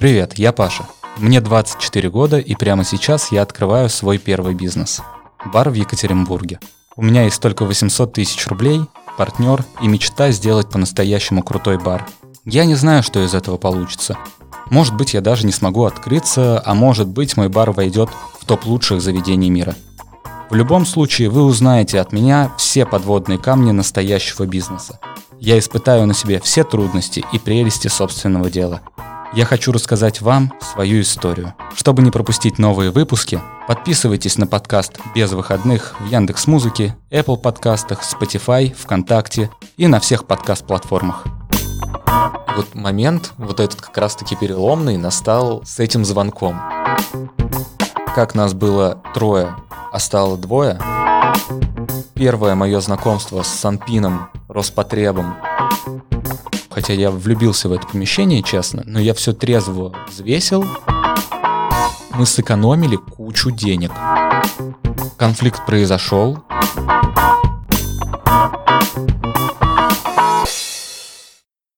Привет, я Паша. Мне 24 года, и прямо сейчас я открываю свой первый бизнес. Бар в Екатеринбурге. У меня есть только 800 тысяч рублей, партнер и мечта сделать по-настоящему крутой бар. Я не знаю, что из этого получится. Может быть, я даже не смогу открыться, а может быть, мой бар войдет в топ лучших заведений мира. В любом случае, вы узнаете от меня все подводные камни настоящего бизнеса – я испытаю на себе все трудности и прелести собственного дела – я хочу рассказать вам свою историю. Чтобы не пропустить новые выпуски, подписывайтесь на подкаст «Без выходных» в Яндекс Музыке, Apple подкастах, Spotify, ВКонтакте и на всех подкаст-платформах. Вот момент, вот этот как раз-таки переломный, настал с этим звонком. Как нас было трое, а стало двое. Первое мое знакомство с Санпином, Роспотребом, хотя я влюбился в это помещение, честно, но я все трезво взвесил. Мы сэкономили кучу денег. Конфликт произошел.